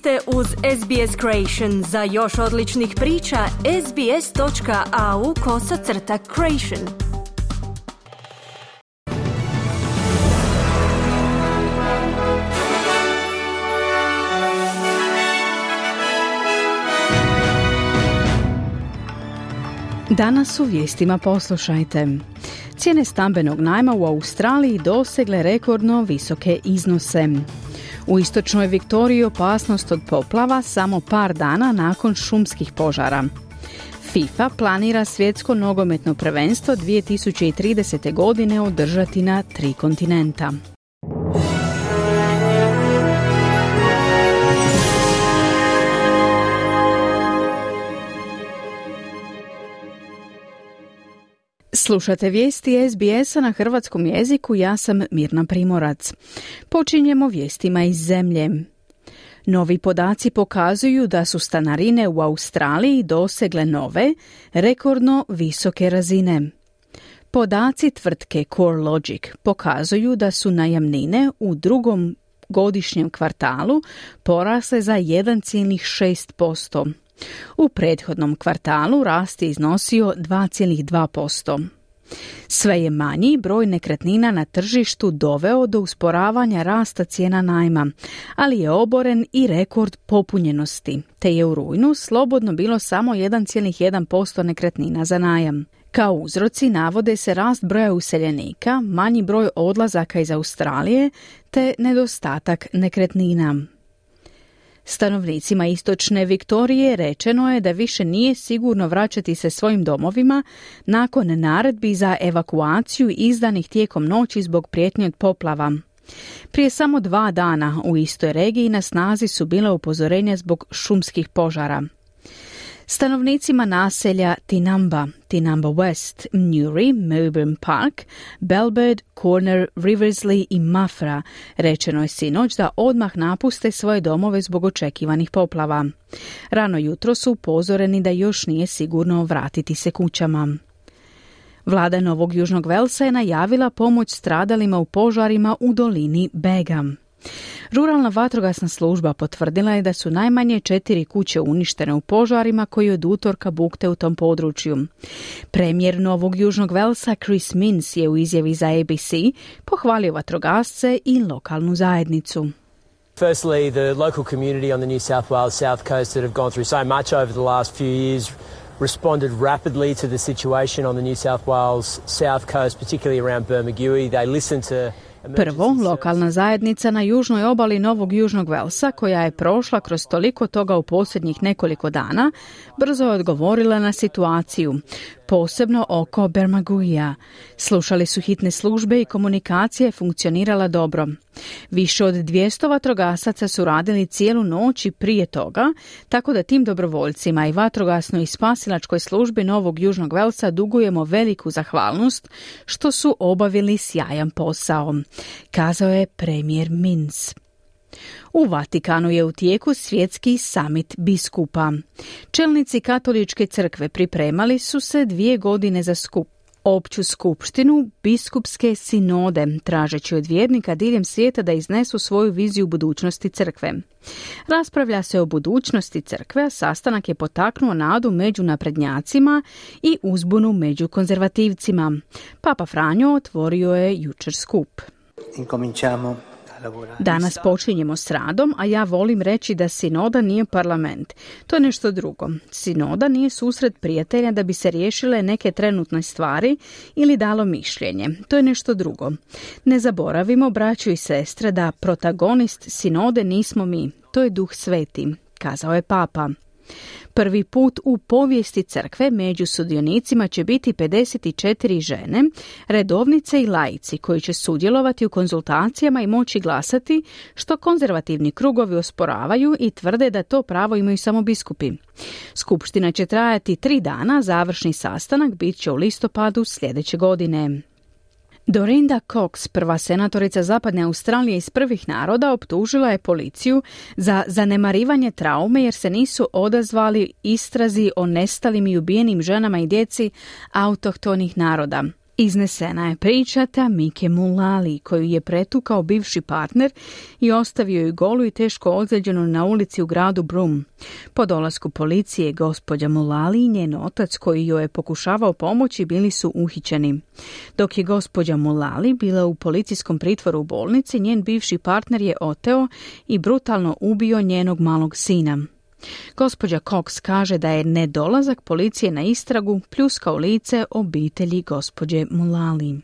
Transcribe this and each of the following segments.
ste uz SBS Creation. Za još odličnih priča, sbs.au kosacrta creation. Danas u vijestima poslušajte. Cijene stambenog najma u Australiji dosegle rekordno visoke iznose. U istočnoj Viktoriji opasnost od poplava samo par dana nakon šumskih požara. FIFA planira svjetsko nogometno prvenstvo 2030. godine održati na tri kontinenta. Slušate vijesti SBS-a na hrvatskom jeziku, ja sam Mirna Primorac. Počinjemo vijestima iz zemlje. Novi podaci pokazuju da su stanarine u Australiji dosegle nove, rekordno visoke razine. Podaci tvrtke CoreLogic pokazuju da su najamnine u drugom godišnjem kvartalu porasle za 1,6%. U prethodnom kvartalu rast je iznosio 2,2%. Sve je manji broj nekretnina na tržištu doveo do usporavanja rasta cijena najma, ali je oboren i rekord popunjenosti, te je u rujnu slobodno bilo samo 1,1% nekretnina za najam. Kao uzroci navode se rast broja useljenika, manji broj odlazaka iz Australije te nedostatak nekretnina. Stanovnicima istočne Viktorije rečeno je da više nije sigurno vraćati se svojim domovima nakon naredbi za evakuaciju izdanih tijekom noći zbog prijetnje od poplava. Prije samo dva dana u istoj regiji na snazi su bila upozorenja zbog šumskih požara. Stanovnicima naselja Tinamba, Tinamba West, Newry, Melbourne Park, Belbird, Corner, Riversley i Mafra rečeno je sinoć da odmah napuste svoje domove zbog očekivanih poplava. Rano jutro su upozoreni da još nije sigurno vratiti se kućama. Vlada Novog Južnog Velsa je najavila pomoć stradalima u požarima u dolini Begam. Ruralna vatrogasna služba potvrdila je da su najmanje četiri kuće uništene u požarima koji od utorka bukte u tom području. Premijer Novog Južnog Velsa Chris Mins je u izjavi za ABC pohvalio vatrogasce i lokalnu zajednicu. Firstly, the local community on the New South Wales south coast that have gone through so much over the last few years responded rapidly to the situation on the New South Wales south coast, particularly around Bermagui. They listened to Prvo, lokalna zajednica na južnoj obali Novog Južnog Velsa, koja je prošla kroz toliko toga u posljednjih nekoliko dana, brzo je odgovorila na situaciju posebno oko Bermaguija. Slušali su hitne službe i komunikacija je funkcionirala dobro. Više od 200 vatrogasaca su radili cijelu noć i prije toga, tako da tim dobrovoljcima i vatrogasnoj i spasilačkoj službi Novog Južnog Velsa dugujemo veliku zahvalnost što su obavili sjajan posao, kazao je premijer Mins. U Vatikanu je u tijeku svjetski samit biskupa. Čelnici katoličke crkve pripremali su se dvije godine za skup opću skupštinu biskupske sinode, tražeći od vjernika diljem svijeta da iznesu svoju viziju budućnosti crkve. Raspravlja se o budućnosti crkve, a sastanak je potaknuo nadu među naprednjacima i uzbunu među konzervativcima. Papa Franjo otvorio je jučer skup. Incominciamo Danas počinjemo s radom, a ja volim reći da sinoda nije parlament. To je nešto drugo. Sinoda nije susret prijatelja da bi se riješile neke trenutne stvari ili dalo mišljenje. To je nešto drugo. Ne zaboravimo, braću i sestre, da protagonist sinode nismo mi. To je duh sveti, kazao je papa. Prvi put u povijesti crkve među sudionicima će biti 54 žene, redovnice i laici koji će sudjelovati u konzultacijama i moći glasati, što konzervativni krugovi osporavaju i tvrde da to pravo imaju samo biskupi. Skupština će trajati tri dana, završni sastanak bit će u listopadu sljedeće godine. Dorinda Cox, prva senatorica Zapadne Australije iz prvih naroda, optužila je policiju za zanemarivanje traume jer se nisu odazvali istrazi o nestalim i ubijenim ženama i djeci autohtonih naroda. Iznesena je priča Mike Mulali, koju je pretukao bivši partner i ostavio ju golu i teško ozlijeđenu na ulici u gradu Brum. Po dolasku policije, gospođa Mulali i njen otac koji joj je pokušavao pomoći bili su uhićeni. Dok je gospođa Mulali bila u policijskom pritvoru u bolnici, njen bivši partner je oteo i brutalno ubio njenog malog sina. Gospođa Cox kaže da je nedolazak policije na istragu pljuska u lice obitelji gospođe Mulali.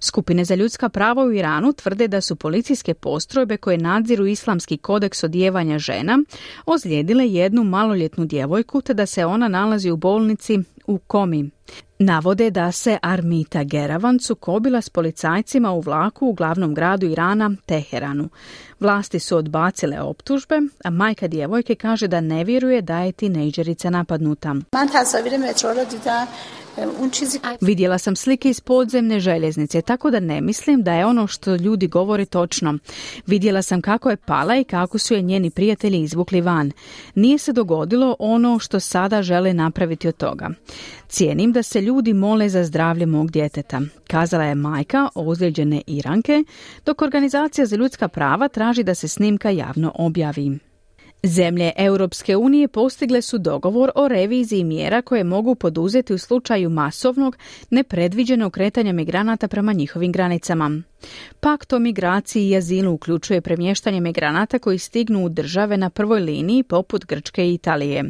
Skupine za ljudska prava u Iranu tvrde da su policijske postrojbe koje nadziru islamski kodeks odjevanja žena ozlijedile jednu maloljetnu djevojku te da se ona nalazi u bolnici u Komi. Navode da se Armita Geravan sukobila s policajcima u vlaku u glavnom gradu Irana, Teheranu. Vlasti su odbacile optužbe, a majka djevojke kaže da ne vjeruje da je tinejdžerica napadnuta. Vidjela sam slike iz podzemne željeznice, tako da ne mislim da je ono što ljudi govore točno. Vidjela sam kako je pala i kako su je njeni prijatelji izvukli van. Nije se dogodilo ono što sada žele napraviti od toga. Cijenim da se ljudi mole za zdravlje mog djeteta, kazala je majka ozlijeđene Iranke, dok organizacija za ljudska prava traži da se snimka javno objavi. Zemlje Europske unije postigle su dogovor o reviziji mjera koje mogu poduzeti u slučaju masovnog, nepredviđenog kretanja migranata prema njihovim granicama. Pakt o migraciji i azilu uključuje premještanje migranata koji stignu u države na prvoj liniji poput Grčke i Italije.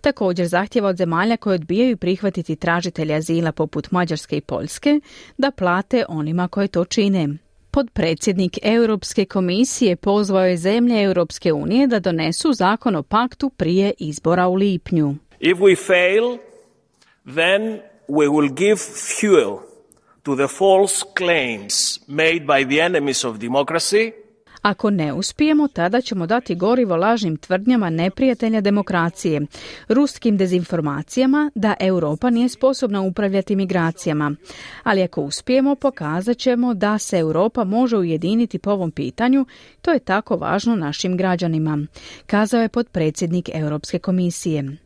Također zahtjeva od zemalja koje odbijaju prihvatiti tražitelja azila poput Mađarske i Poljske da plate onima koje to čine. Podpredsjednik Europske komisije pozvao je zemlje Europske unije da donesu zakon o paktu prije izbora u lipnju. If we fail, then we will give fuel to the false claims made by the enemies of democracy ako ne uspijemo, tada ćemo dati gorivo lažnim tvrdnjama neprijatelja demokracije, ruskim dezinformacijama da Europa nije sposobna upravljati migracijama. Ali ako uspijemo, pokazat ćemo da se Europa može ujediniti po ovom pitanju, to je tako važno našim građanima, kazao je potpredsjednik Europske komisije.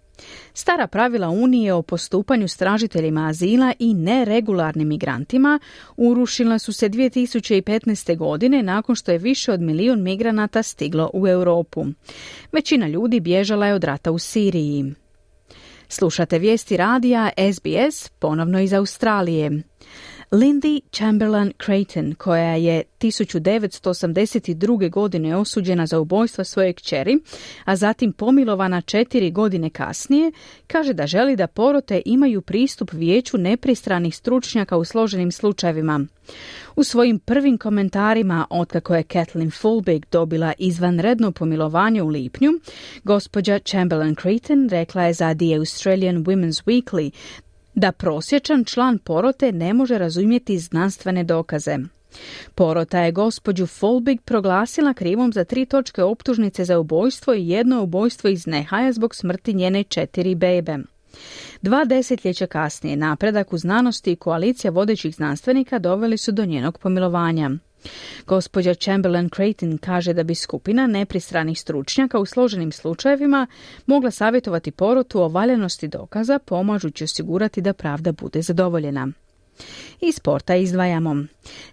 Stara pravila Unije o postupanju s tražiteljima azila i neregularnim migrantima urušila su se 2015. godine nakon što je više od milijun migranata stiglo u Europu. Većina ljudi bježala je od rata u Siriji. Slušate vijesti radija SBS ponovno iz Australije. Lindy Chamberlain Creighton, koja je 1982. godine osuđena za ubojstvo svoje kćeri, a zatim pomilovana četiri godine kasnije, kaže da želi da porote imaju pristup vijeću nepristranih stručnjaka u složenim slučajevima. U svojim prvim komentarima, otkako je Kathleen Fulbig dobila izvanredno pomilovanje u lipnju, gospođa Chamberlain Creighton rekla je za The Australian Women's Weekly da prosječan član porote ne može razumjeti znanstvene dokaze. Porota je gospođu Folbig proglasila krivom za tri točke optužnice za ubojstvo i jedno ubojstvo iz nehaja zbog smrti njene četiri bebe. Dva desetljeća kasnije napredak u znanosti i koalicija vodećih znanstvenika doveli su do njenog pomilovanja. Gospođa Chamberlain Creighton kaže da bi skupina nepristranih stručnjaka u složenim slučajevima mogla savjetovati porotu o valjanosti dokaza pomažući osigurati da pravda bude zadovoljena. I sporta izdvajamo.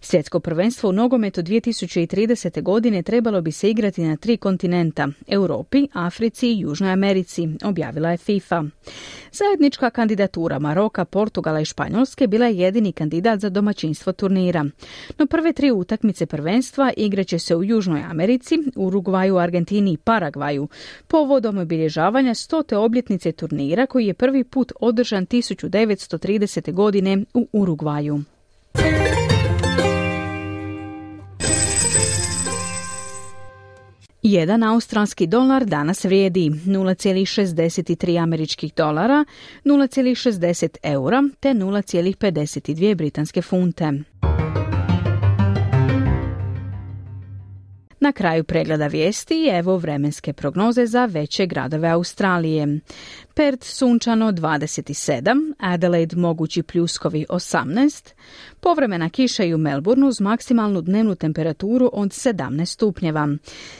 Svjetsko prvenstvo u nogometu 2030. godine trebalo bi se igrati na tri kontinenta, Europi, Africi i Južnoj Americi, objavila je FIFA. Zajednička kandidatura Maroka, Portugala i Španjolske bila je jedini kandidat za domaćinstvo turnira. No prve tri utakmice prvenstva igraće se u Južnoj Americi, Urugvaju, Argentini i Paragvaju, povodom obilježavanja stote obljetnice turnira koji je prvi put održan 1930. godine u Urugvaju. Jedan australski dolar danas vrijedi 0,63 američkih dolara, 0,60 eura te 0,52 britanske funte. Na kraju pregleda vijesti evo vremenske prognoze za veće gradove Australije. Perth sunčano 27, Adelaide mogući pljuskovi 18, povremena kiša i u Melbourneu uz maksimalnu dnevnu temperaturu od 17 stupnjeva.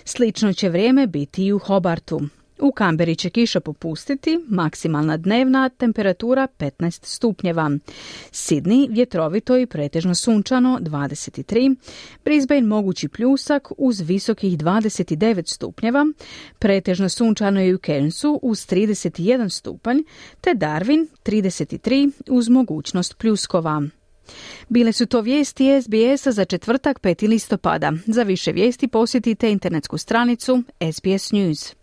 Slično će vrijeme biti i u Hobartu. U Kamberi će kiša popustiti, maksimalna dnevna temperatura 15 stupnjeva. Sidni vjetrovito i pretežno sunčano 23, Brisbane mogući pljusak uz visokih 29 stupnjeva, pretežno sunčano i u Cairnsu uz 31 stupanj, te Darwin 33 uz mogućnost pljuskova. Bile su to vijesti SBS-a za četvrtak 5. listopada. Za više vijesti posjetite internetsku stranicu SBS News.